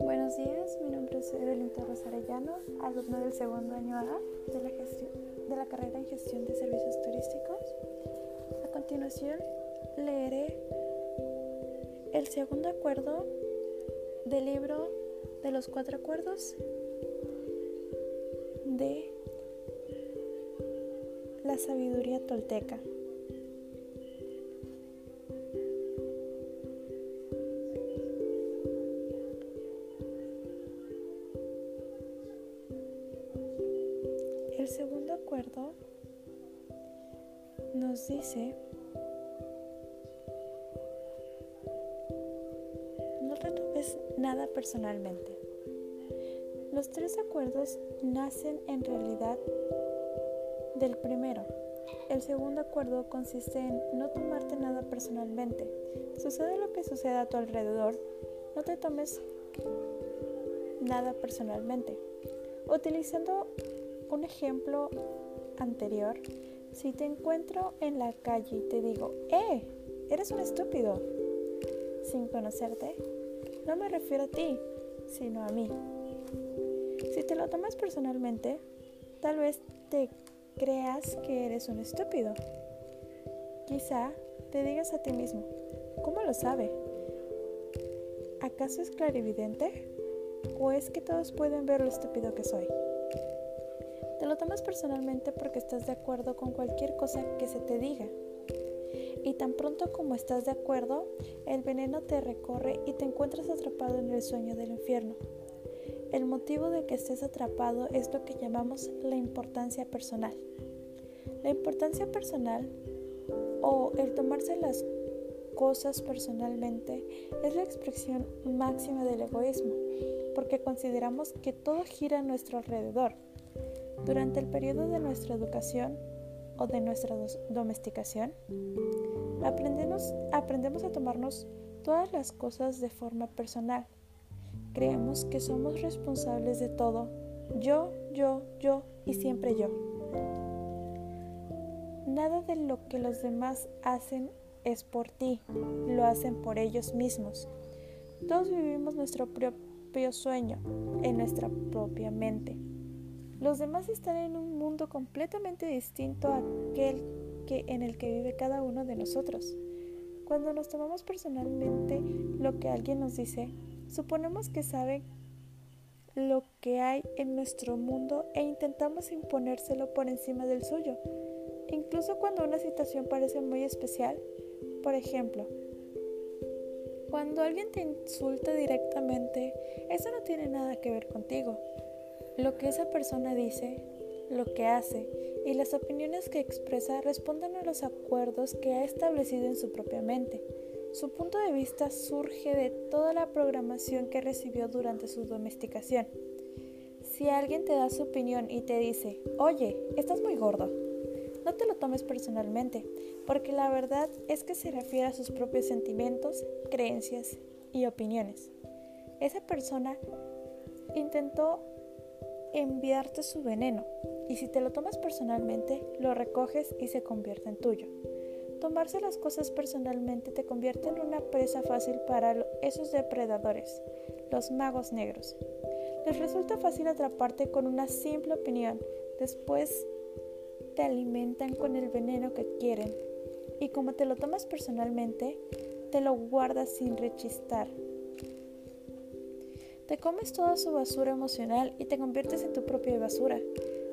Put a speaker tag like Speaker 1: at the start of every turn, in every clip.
Speaker 1: Buenos días, mi nombre es Evelyn Torres Arellano, alumno del segundo año A de la, de la carrera en gestión de servicios turísticos. A continuación leeré el segundo acuerdo del libro de los cuatro acuerdos de la sabiduría tolteca. Acuerdo nos dice no te tomes nada personalmente. Los tres acuerdos nacen en realidad del primero. El segundo acuerdo consiste en no tomarte nada personalmente. Sucede lo que suceda a tu alrededor, no te tomes nada personalmente. Utilizando un ejemplo anterior, si te encuentro en la calle y te digo, ¡eh! Eres un estúpido. Sin conocerte, no me refiero a ti, sino a mí. Si te lo tomas personalmente, tal vez te creas que eres un estúpido. Quizá te digas a ti mismo, ¿cómo lo sabe? ¿Acaso es clarividente? ¿O es que todos pueden ver lo estúpido que soy? Lo tomas personalmente porque estás de acuerdo con cualquier cosa que se te diga. Y tan pronto como estás de acuerdo, el veneno te recorre y te encuentras atrapado en el sueño del infierno. El motivo de que estés atrapado es lo que llamamos la importancia personal. La importancia personal o el tomarse las cosas personalmente es la expresión máxima del egoísmo, porque consideramos que todo gira a nuestro alrededor. Durante el periodo de nuestra educación o de nuestra domesticación, aprendemos, aprendemos a tomarnos todas las cosas de forma personal creemos que somos responsables de todo. Yo, yo, yo y siempre yo. Nada de lo que los demás hacen es por ti, lo hacen por ellos mismos. Todos vivimos nuestro propio sueño en nuestra propia mente. Los demás están en un mundo completamente distinto a aquel que, en el que vive cada uno de nosotros. Cuando nos tomamos personalmente lo que alguien nos dice, Suponemos que saben lo que hay en nuestro mundo e intentamos imponérselo por encima del suyo, incluso cuando una situación parece muy especial. Por ejemplo, cuando alguien te insulta directamente, eso no tiene nada que ver contigo. Lo que esa persona dice, lo que hace y las opiniones que expresa responden a los acuerdos que ha establecido en su propia mente. Su punto de vista surge de toda la programación que recibió durante su domesticación. Si alguien te da su opinión y te dice, oye, estás muy gordo, no te lo tomes personalmente, porque la verdad es que se refiere a sus propios sentimientos, creencias y opiniones. Esa persona intentó enviarte su veneno y si te lo tomas personalmente, lo recoges y se convierte en tuyo. Tomarse las cosas personalmente te convierte en una presa fácil para esos depredadores, los magos negros. Les resulta fácil atraparte con una simple opinión, después te alimentan con el veneno que quieren y como te lo tomas personalmente, te lo guardas sin rechistar. Te comes toda su basura emocional y te conviertes en tu propia basura.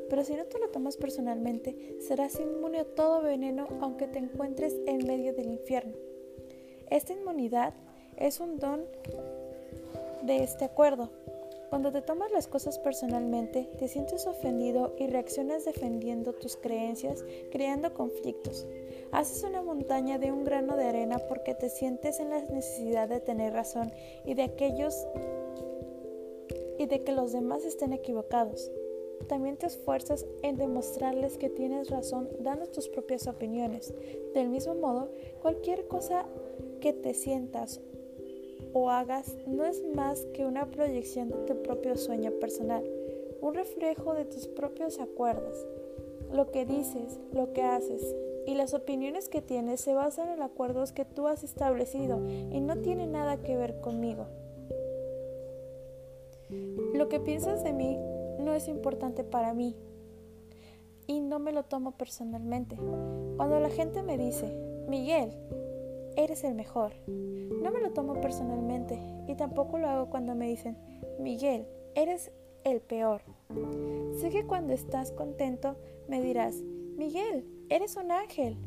Speaker 1: Pero si no te lo tomas personalmente, serás inmune a todo veneno aunque te encuentres en medio del infierno. Esta inmunidad es un don de este acuerdo. Cuando te tomas las cosas personalmente, te sientes ofendido y reaccionas defendiendo tus creencias, creando conflictos. Haces una montaña de un grano de arena porque te sientes en la necesidad de tener razón y de aquellos y de que los demás estén equivocados. También te esfuerzas en demostrarles que tienes razón dando tus propias opiniones. Del mismo modo, cualquier cosa que te sientas o hagas no es más que una proyección de tu propio sueño personal, un reflejo de tus propios acuerdos. Lo que dices, lo que haces y las opiniones que tienes se basan en acuerdos que tú has establecido y no tienen nada que ver conmigo. Lo que piensas de mí no es importante para mí y no me lo tomo personalmente. Cuando la gente me dice, Miguel, eres el mejor, no me lo tomo personalmente y tampoco lo hago cuando me dicen, Miguel, eres el peor. Sé que cuando estás contento me dirás, Miguel, eres un ángel.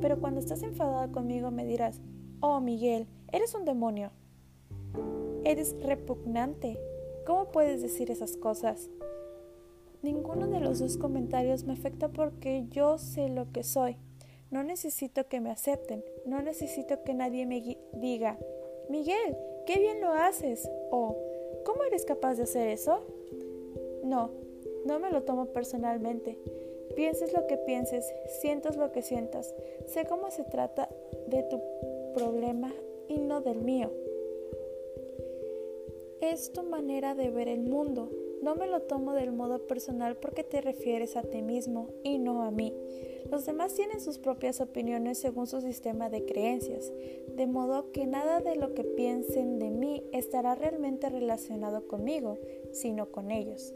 Speaker 1: Pero cuando estás enfadado conmigo me dirás, oh Miguel, eres un demonio. Eres repugnante. ¿Cómo puedes decir esas cosas? Ninguno de los dos comentarios me afecta porque yo sé lo que soy. No necesito que me acepten, no necesito que nadie me diga, Miguel, qué bien lo haces o ¿cómo eres capaz de hacer eso? No, no me lo tomo personalmente. Pienses lo que pienses, sientas lo que sientas. Sé cómo se trata de tu problema y no del mío. Es tu manera de ver el mundo. No me lo tomo del modo personal porque te refieres a ti mismo y no a mí. Los demás tienen sus propias opiniones según su sistema de creencias, de modo que nada de lo que piensen de mí estará realmente relacionado conmigo, sino con ellos.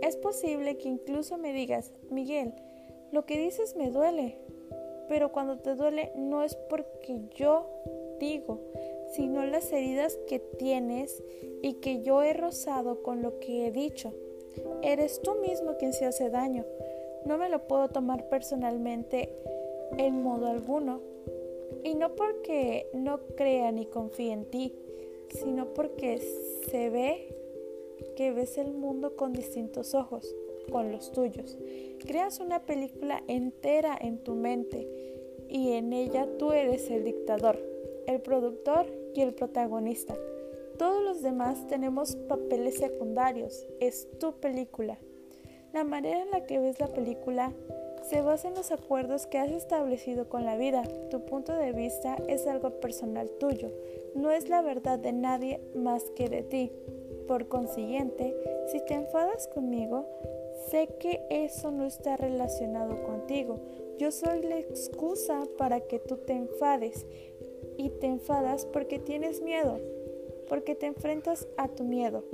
Speaker 1: Es posible que incluso me digas, Miguel, lo que dices me duele, pero cuando te duele no es porque yo digo, sino las heridas que tienes y que yo he rozado con lo que he dicho. Eres tú mismo quien se hace daño. No me lo puedo tomar personalmente en modo alguno. Y no porque no crea ni confíe en ti, sino porque se ve que ves el mundo con distintos ojos, con los tuyos. Creas una película entera en tu mente y en ella tú eres el dictador, el productor y el protagonista. Todos los demás tenemos papeles secundarios, es tu película. La manera en la que ves la película se basa en los acuerdos que has establecido con la vida. Tu punto de vista es algo personal tuyo, no es la verdad de nadie más que de ti. Por consiguiente, si te enfadas conmigo, sé que eso no está relacionado contigo. Yo soy la excusa para que tú te enfades y te enfadas porque tienes miedo, porque te enfrentas a tu miedo.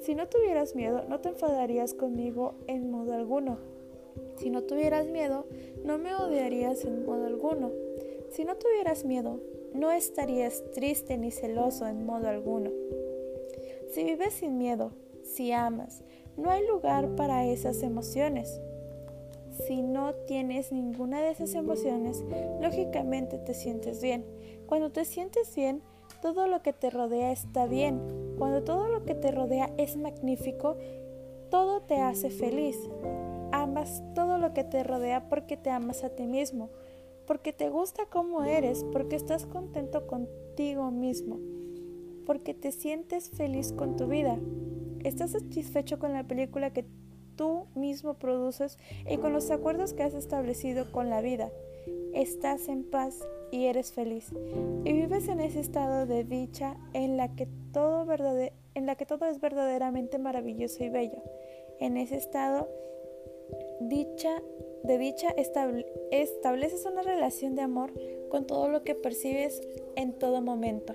Speaker 1: Si no tuvieras miedo, no te enfadarías conmigo en modo alguno. Si no tuvieras miedo, no me odiarías en modo alguno. Si no tuvieras miedo, no estarías triste ni celoso en modo alguno. Si vives sin miedo, si amas, no hay lugar para esas emociones. Si no tienes ninguna de esas emociones, lógicamente te sientes bien. Cuando te sientes bien, todo lo que te rodea está bien. Cuando todo lo que te rodea es magnífico, todo te hace feliz. Amas todo lo que te rodea porque te amas a ti mismo, porque te gusta como eres, porque estás contento contigo mismo porque te sientes feliz con tu vida. Estás satisfecho con la película que tú mismo produces y con los acuerdos que has establecido con la vida. Estás en paz y eres feliz. Y vives en ese estado de dicha en la que todo, en la que todo es verdaderamente maravilloso y bello. En ese estado dicha, de dicha estableces una relación de amor con todo lo que percibes en todo momento.